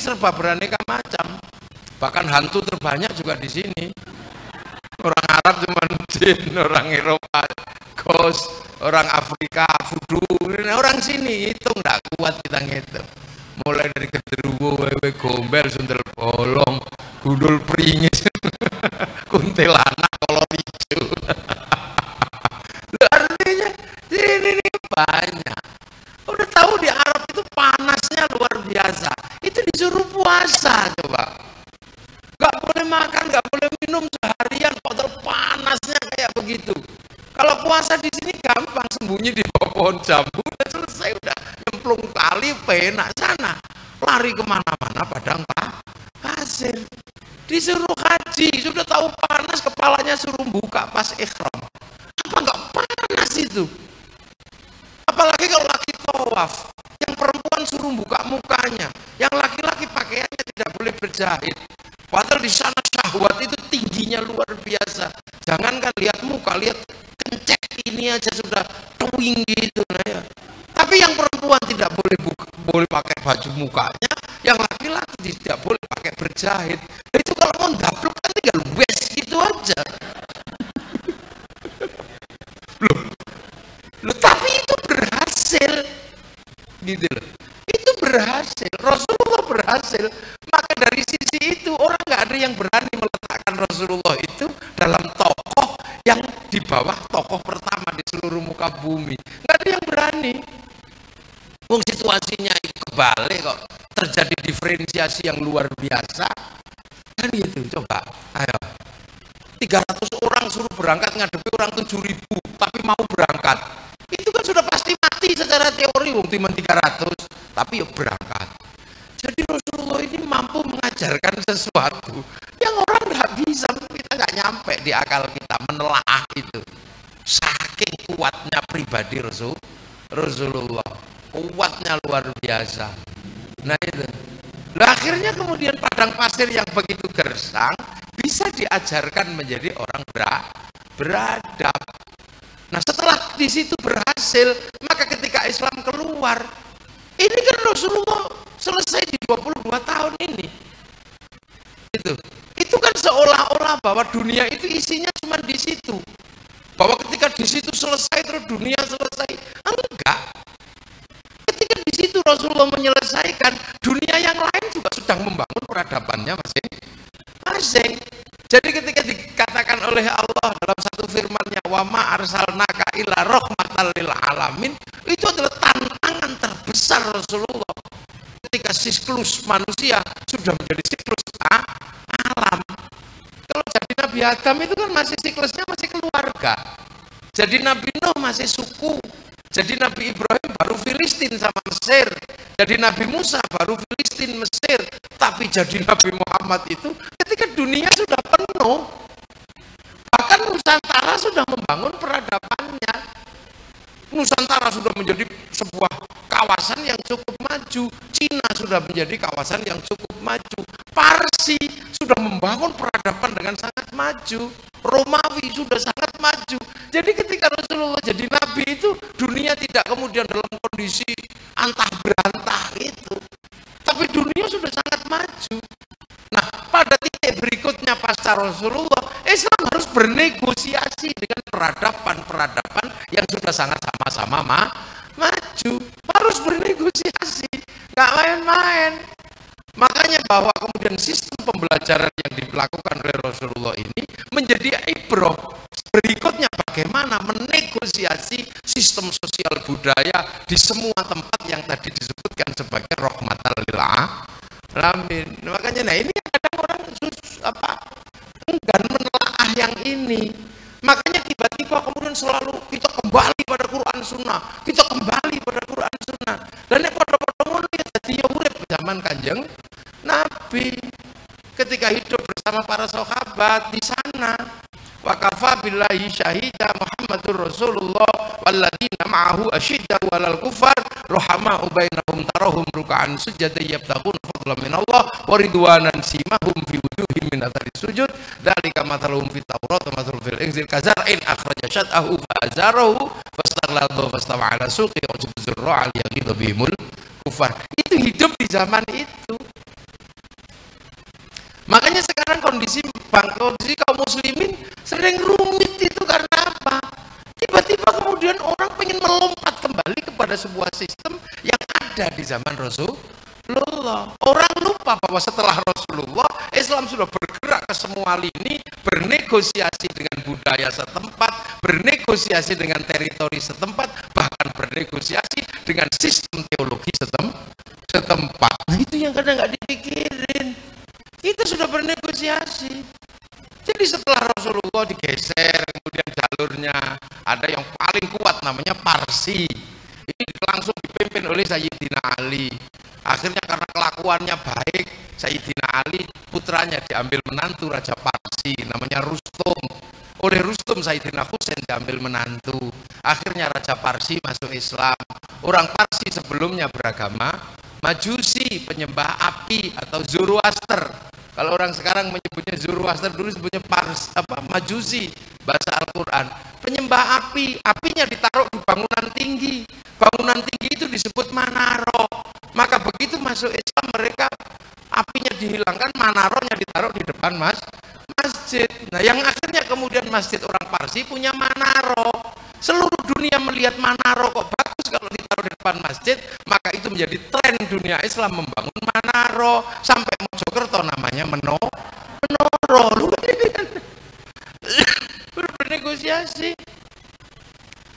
serba beraneka macam. Bahkan hantu terbanyak juga di sini. Orang Arab cuma jin, orang Eropa ghost, orang Afrika fudu, orang sini itu nggak kuat kita ngitung. Mulai dari genderuwo, wewe gombel, sundel bolong, gundul pringis, kuntilanak, kolor hijau. Artinya ini, ini banyak. Udah tahu di Arab itu panasnya luar biasa. Itu disuruh puasa coba. Gak boleh makan, gak boleh minum seharian, padahal panasnya kayak begitu. Kalau puasa di sini gampang sembunyi di bawah pohon jambu, udah selesai, udah nyemplung kali, penak sana. Lari ke mana-mana, padang pak, pasir. Disuruh haji, sudah tahu panas, kepalanya suruh buka pas ikhram. Apa nggak panas itu? Apalagi kalau lagi tawaf, yang perempuan suruh buka mukanya, yang laki-laki pakaiannya tidak boleh berjahit. Padahal di sana syahwat itu tingginya luar biasa. Jangankan lihat muka, lihat kencet ini aja sudah tuing gitu nah ya. Tapi yang perempuan tidak boleh buka, boleh pakai baju mukanya, yang laki-laki tidak boleh pakai berjahit. Nah, itu kalau mau daplok kan tinggal wes gitu aja. Loh, loh tapi itu berhasil gitu loh. Berhasil. Maka dari sisi itu orang nggak ada yang berani meletakkan Rasulullah itu dalam tokoh yang di bawah tokoh pertama di seluruh muka bumi. Nggak ada yang berani. Wong situasinya itu kebalik kok. Terjadi diferensiasi yang luar biasa. Kan gitu, coba. Ayo. 300 orang suruh berangkat ngadepi orang 7000 tapi mau berangkat itu kan sudah pasti mati secara teori wong timan 300 tapi yuk berangkat jadi Rasulullah ini mampu mengajarkan sesuatu yang orang nggak bisa kita nggak nyampe di akal kita menelaah itu saking kuatnya pribadi Rasul Rasulullah kuatnya luar biasa nah itu Nah, akhirnya kemudian padang pasir yang begitu gersang bisa diajarkan menjadi orang ber beradab. Nah, setelah di situ berhasil, maka ketika Islam keluar, ini kan Rasulullah selesai di 22 tahun ini. Itu. Itu kan seolah-olah bahwa dunia itu isinya cuma di situ. Bahwa ketika di situ selesai terus dunia selesai. Enggak. Ketika di situ Rasulullah menyelesaikan, dunia yang lain juga sedang membangun peradabannya masing-masing. Jadi ketika dikatakan oleh Allah dalam satu firman-Nya wa ma arsalnaka illa rahmatan lil alamin, itu adalah tantangan terbesar Rasulullah. Siklus manusia sudah menjadi siklus alam. Kalau jadi Nabi Adam itu kan masih siklusnya masih keluarga. Jadi Nabi Nuh masih suku, jadi Nabi Ibrahim baru Filistin sama Mesir. Jadi Nabi Musa baru Filistin Mesir. Tapi jadi Nabi Muhammad itu ketika dunia sudah penuh. Bahkan Nusantara sudah membangun peradabannya. Nusantara sudah menjadi sebuah kawasan yang cukup maju. Cina sudah menjadi kawasan yang cukup maju. Parsi sudah membangun peradaban dengan sangat maju. Romawi sudah sangat maju. Jadi ketika Rasulullah jadi nabi itu dunia tidak kemudian dalam kondisi antah berantah itu. Tapi dunia sudah sangat maju. Nah, pada titik berikutnya pasca Rasulullah, Islam harus bernegosiasi dengan peradaban-peradaban yang sudah sangat sama-sama ma maju. Harus bernegosiasi, nggak main-main. Makanya bahwa kemudian sistem pembelajaran yang dilakukan oleh Rasulullah ini menjadi ibroh. Berikutnya bagaimana menegosiasi sistem sosial budaya di semua tempat yang tadi disebutkan sebagai rahmatal lil alamin. Makanya nah ini kadang orang sus, apa enggan menelaah yang ini. Makanya tiba-tiba kemudian selalu kita kembali pada Quran Sunnah, kita kembali pada Quran Sunnah. Dan pada pada ya jadi ya urip zaman Kanjeng Nabi ketika hidup bersama para sahabat di sana wa kafa billahi syahida Muhammadur Rasulullah walladzina ma'ahu asyidda walal kufar ruhama'u bainahum tarahum ruk'an sujada yabtaqun fadlan min Allah simahum fi wujuhim min athari sujud. Dalika mathaluhum fit taurat wa fil injil. Kazar'in akhraja syat'ahu fa azarahu fastaghladu fastawa ala suqi wa jibzurra al yaghidhu bihimul kufar. Itu hidup di zaman itu sekarang kondisi bang kondisi kaum muslimin sering rumit itu karena apa? Tiba-tiba kemudian orang pengen melompat kembali kepada sebuah sistem yang ada di zaman Rasulullah. Orang lupa bahwa setelah Rasulullah, Islam sudah bergerak ke semua lini, bernegosiasi dengan budaya setempat, bernegosiasi dengan teritori setempat, bahkan bernegosiasi dengan sistem teologi setempat. Nah, itu yang kadang nggak dipikirin. Kita sudah bernegosiasi. Jadi setelah Rasulullah digeser, kemudian jalurnya ada yang paling kuat namanya Parsi. Ini langsung dipimpin oleh Sayyidina Ali. Akhirnya karena kelakuannya baik, Sayyidina Ali putranya diambil menantu Raja Parsi namanya Rustum. Oleh Rustum Sayyidina Husain diambil menantu. Akhirnya Raja Parsi masuk Islam. Orang Parsi sebelumnya beragama Majusi, penyembah api atau Zoroaster kalau orang sekarang menyebutnya Zoroaster dulu sebutnya Pars, apa Majusi bahasa Al-Qur'an. Penyembah api, apinya ditaruh di bangunan tinggi. Bangunan tinggi itu disebut manaro. Maka begitu masuk Islam mereka apinya dihilangkan, manaronya ditaruh di depan mas masjid. Nah, yang akhirnya kemudian masjid orang Parsi punya manaro. Seluruh dunia melihat manaro kok bagus kalau ditaruh di depan masjid, maka itu menjadi tren dunia Islam membangun manaro sampai Mojokerto namanya Meno Menoro. Lu bernegosiasi.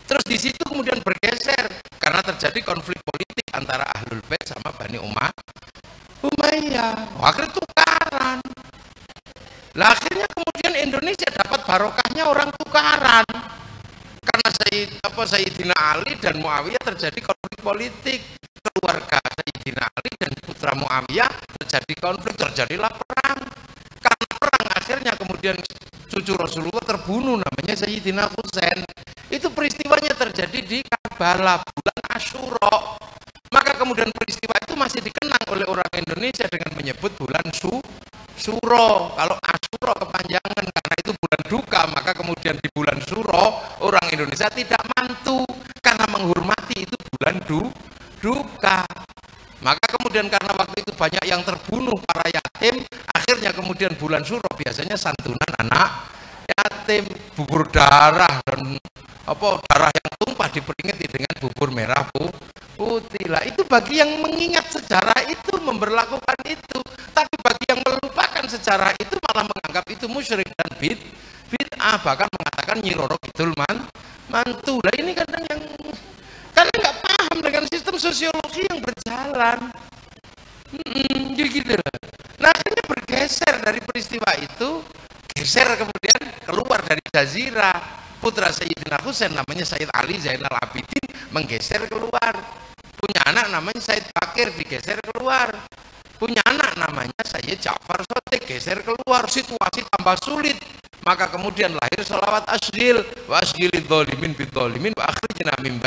Terus di situ kemudian bergeser karena terjadi konflik politik antara Ahlul Bait sama Bani Umayyah. Umayyah. Oh, akhirnya tukaran. Lah akhirnya kemudian Indonesia dapat barokahnya orang tukaran. Karena Sayyid, apa Sayyidina Ali dan Muawiyah terjadi konflik politik keluarga Sayyidina Ali dan putra Muawiyah terjadi konflik, terjadilah perang. Karena perang akhirnya kemudian cucu Rasulullah terbunuh namanya Sayyidina Husain. Itu peristiwanya terjadi di Karbala bulan Asyura. Maka kemudian peristiwa itu masih dikenang oleh orang Indonesia dengan menyebut bulan Su Suro. Kalau Asyura kepanjangan karena itu bulan duka, maka kemudian di bulan Suro orang Indonesia tidak mantu karena menghormati itu bulan du duka. Maka kemudian karena waktu itu banyak yang terbunuh para yatim, akhirnya kemudian bulan Suro biasanya santunan anak yatim, bubur darah dan apa darah yang tumpah diperingati dengan bubur merah bu, putih lah. Itu bagi yang mengingat sejarah itu memberlakukan itu, tapi bagi yang melupakan sejarah itu malah menganggap itu musyrik dan bid bid'ah bahkan mengatakan nyiroro itu man mantu lah ini kadang karena nggak paham dengan sistem sosiologi yang berjalan. Hmm, gitu nah akhirnya bergeser dari peristiwa itu geser kemudian keluar dari Jazirah. Putra Sayyidina Husain namanya Sayyid Ali Zainal Abidin menggeser keluar. Punya anak namanya Sayyid Bakir digeser keluar. Punya anak namanya Sayyid Ja'far Sotik geser keluar. Situasi tambah sulit. Maka kemudian lahir salawat asgil wa asgilid dholimin bid dholimin wa akhrijna min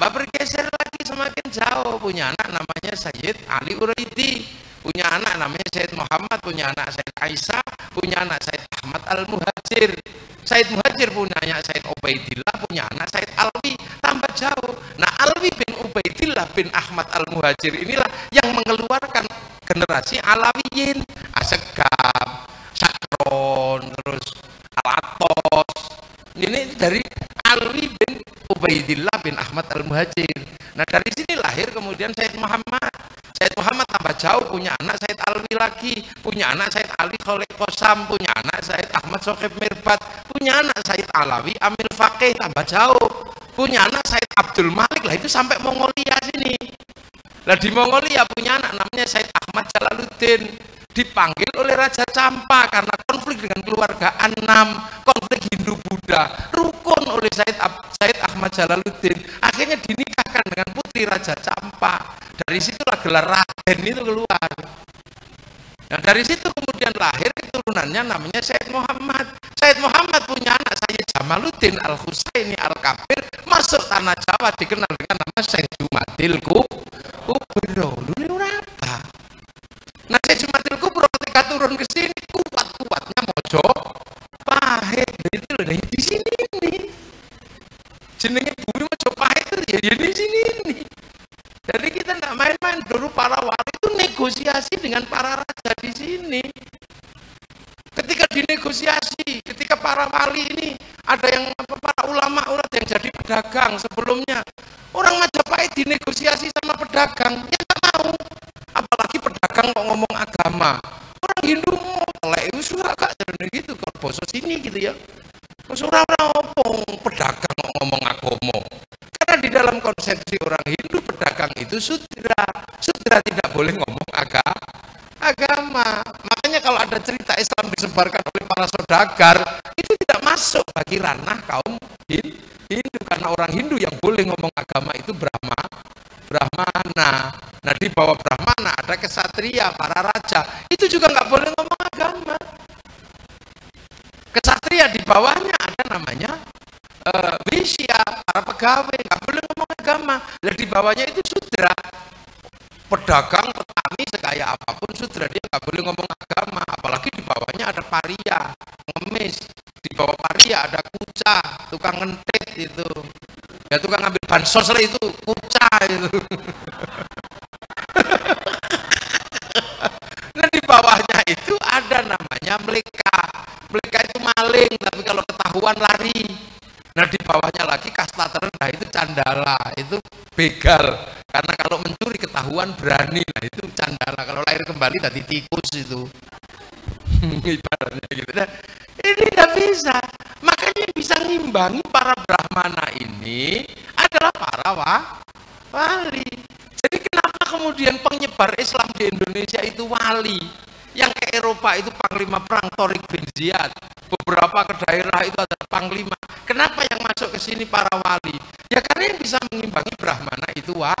tambah bergeser lagi semakin jauh. Punya anak namanya Sayyid Ali Uraidi. Punya anak namanya Sayyid Muhammad. Punya anak Sayyid Aisyah. Punya anak Sayyid Ahmad Al-Muhajir. Sayyid Muhajir punya anak Sayyid Ubaidillah. Punya anak Sayyid Alwi. Tambah jauh. Nah Alwi bin Ubaidillah bin Ahmad Al-Muhajir inilah yang mengeluarkan generasi Alawiyin. Asegab Sakron terus Alatos. Ini dari Alwi bin Ubaidillah bin Ahmad Al-Muhajir. Nah dari sini lahir kemudian Sayyid Muhammad. Sayyid Muhammad tambah jauh punya anak Sayyid Alwi lagi punya anak Sayyid Ali Khalid Kosam punya anak Sayyid Ahmad Sohib Mirbat punya anak Sayyid Alawi Amil Fakih tambah jauh punya anak Sayyid Abdul Malik. Lah itu sampai Mongolia sini. Lah di Mongolia punya anak namanya Sayyid Ahmad Jalaluddin. Dipanggil oleh Raja Campa karena konflik dengan keluarga Anam, konflik Hindu Buddha, oleh Said, Said Ahmad Jalaluddin, akhirnya dinikahkan dengan putri Raja Campa. Dari situlah gelar Raden itu keluar. Nah dari situ kemudian lahir keturunannya namanya Said Muhammad. Said Muhammad punya anak saya Jamaluddin Al Husaini Al Kabir masuk tanah Jawa dikenal dengan nama Said Jumadil Kubro. Dulu apa? Nah saya Jumadil Kubro ketika turun ke sini kuat-kuatnya mojo pahit. Itu loh di sini wali ini ada yang para ulama urat yang jadi pedagang sebelumnya, orang Majapahit dinegosiasi sama pedagang, ya nggak mau. Apalagi pedagang kok ngomong agama. Orang Hindu mau telek itu sudah gak jadi gitu kalau bosok sini gitu ya. Terus orang opong pedagang kok ngomong agama. Karena di dalam konsepsi orang Hindu pedagang itu sudra. Sudra tidak boleh ngomong agama agama. Kalau ada cerita Islam disebarkan oleh para saudagar, itu tidak masuk bagi ranah kaum Hindu karena orang Hindu yang boleh ngomong agama itu Brahma, Brahmana. Nah di bawah Brahmana ada kesatria, para raja, itu juga nggak boleh ngomong agama. Kesatria di bawahnya ada namanya uh, para pegawai, nggak boleh ngomong agama. Dan di bawahnya itu sudra, pedagang, sekaya apa pun sudah dia nggak boleh ngomong agama, apalagi di bawahnya ada paria, ngemis, di bawah paria ada kuca, tukang ngentit itu, ya tukang ambil bansos lah itu, kuca itu. nah di bawahnya itu ada namanya meleka, meleka itu maling, tapi kalau ketahuan lari. Nah di bawahnya lagi kasta terendah itu candala, itu begal. Karena kalau mencuri ketahuan berani, nah itu candala. Kalau lahir kembali tadi tikus itu. Ibaratnya gitu. Nah, ini tidak bisa. Makanya yang bisa ngimbangi para brahmana ini adalah para wah, wali. Jadi kenapa kemudian penyebar Islam di Indonesia itu wali? Yang ke Eropa itu panglima perang Torik bin Ziyad. Beberapa ke daerah itu ada panglima. Kenapa yang masuk ke sini para wali? Ya karena yang bisa mengimbangi Brahmana itu wah,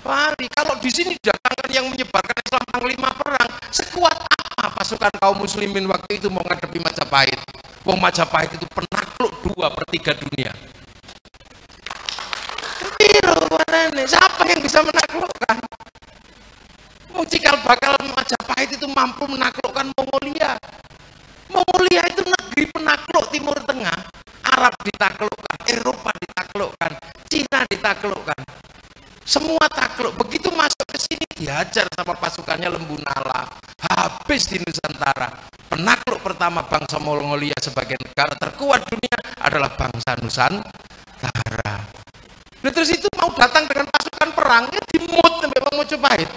wali. Kalau di sini datangkan yang menyebarkan Islam panglima perang, sekuat apa pasukan kaum muslimin waktu itu mau ngadepi Majapahit? Wong Majapahit itu penakluk dua per tiga dunia. Siapa yang bisa menaklukkan? Cikal bakal Majapahit itu mampu menaklukkan Mongolia. Mongolia itu negeri penakluk Timur Tengah. Arab ditaklukkan, Eropa ditaklukkan. Semua takluk. Begitu masuk ke sini dihajar sama pasukannya Lembu Nala. Habis di Nusantara. Penakluk pertama bangsa Mongolia sebagai negara terkuat dunia adalah bangsa Nusantara. Nah, terus itu mau datang dengan pasukan perang, ya dimut sampai Majapahit.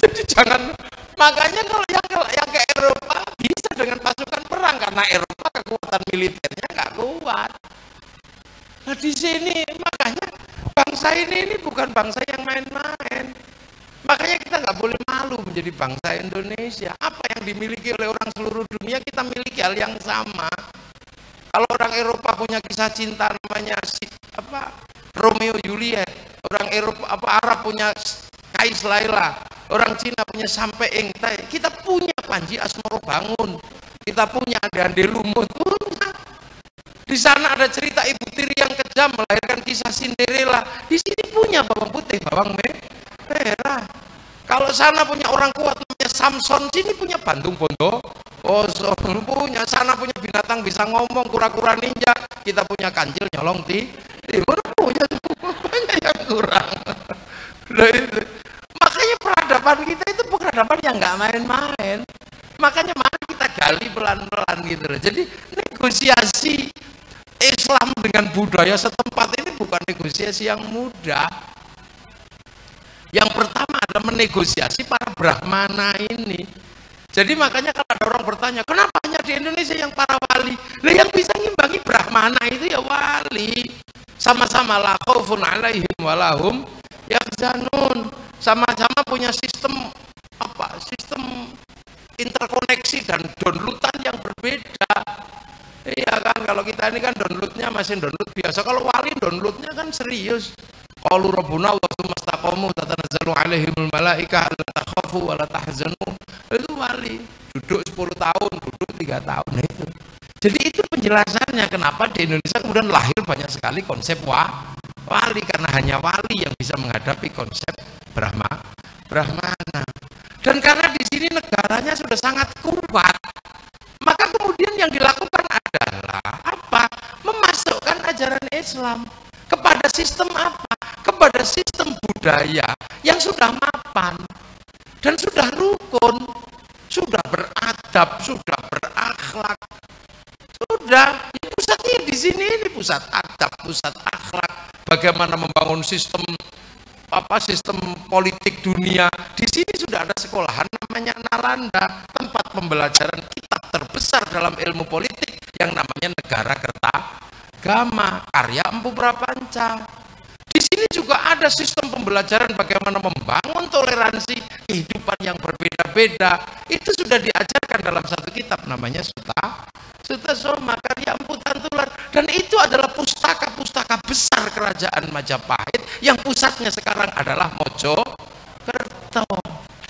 Jadi jangan makanya kalau yang yang ke Eropa bisa dengan pasukan perang karena Eropa kekuatan militernya nggak kuat. Di sini makanya bangsa ini ini bukan bangsa yang main-main. Makanya kita nggak boleh malu menjadi bangsa Indonesia. Apa yang dimiliki oleh orang seluruh dunia kita miliki hal yang sama. Kalau orang Eropa punya kisah cinta namanya apa Romeo Juliet, orang Eropa apa Arab punya Kais Laila, orang Cina punya sampai engtai, kita punya Panji Asmoro Bangun, kita punya Ande Lumut. Di sana ada cerita ibu tiri yang kejam melahirkan kisah Cinderella. Di sini punya bawang putih, bawang merah. Kalau sana punya orang kuat namanya Samson, sini punya Bandung Bondo. Oh, so, punya sana punya binatang bisa ngomong kura-kura ninja. Kita punya kancil nyolong di timur punya banyak yang kurang. Makanya peradaban kita itu peradaban yang nggak main-main. Makanya mari kita gali pelan-pelan gitu Jadi negosiasi Islam dengan budaya setempat ini bukan negosiasi yang mudah. Yang pertama adalah menegosiasi para brahmana ini. Jadi makanya kalau ada orang bertanya, kenapa hanya di Indonesia yang para wali? Nah yang bisa ngimbangi brahmana itu ya wali. Sama-sama la alaihim walahum yahzanun. Sama-sama punya sistem apa? Sistem interkoneksi dan downloadan yang kita ini kan downloadnya masih download biasa. Kalau wali downloadnya kan serius. Qalu rabbuna wa mastaqamu tatanazzalu alaihimul malaika alla takhafu wa la tahzanu. Itu wali. Duduk 10 tahun, duduk 3 tahun nah itu. Jadi itu penjelasannya kenapa di Indonesia kemudian lahir banyak sekali konsep wah, wali karena hanya wali yang bisa menghadapi konsep Brahma, Brahmana. Dan karena di sini negaranya sudah sangat kuat, maka kemudian yang dilakukan adalah apa? Memasukkan ajaran Islam kepada sistem apa? Kepada sistem budaya yang sudah mapan. dan sudah rukun, sudah beradab, sudah berakhlak, sudah. Ya pusatnya di sini ini pusat adab, pusat akhlak. Bagaimana membangun sistem apa sistem politik dunia di sini sudah ada sekolahan namanya Nalanda tempat pembelajaran kitab terbesar dalam ilmu politik yang namanya negara kertagama karya Empu Prapanca di sini juga ada sistem pembelajaran bagaimana membangun toleransi kehidupan yang berbeda-beda. Itu sudah diajarkan dalam satu kitab namanya Suta Suta Soma karya Empu Tantular dan itu adalah pustaka-pustaka besar kerajaan Majapahit yang pusatnya sekarang adalah Mojokerto.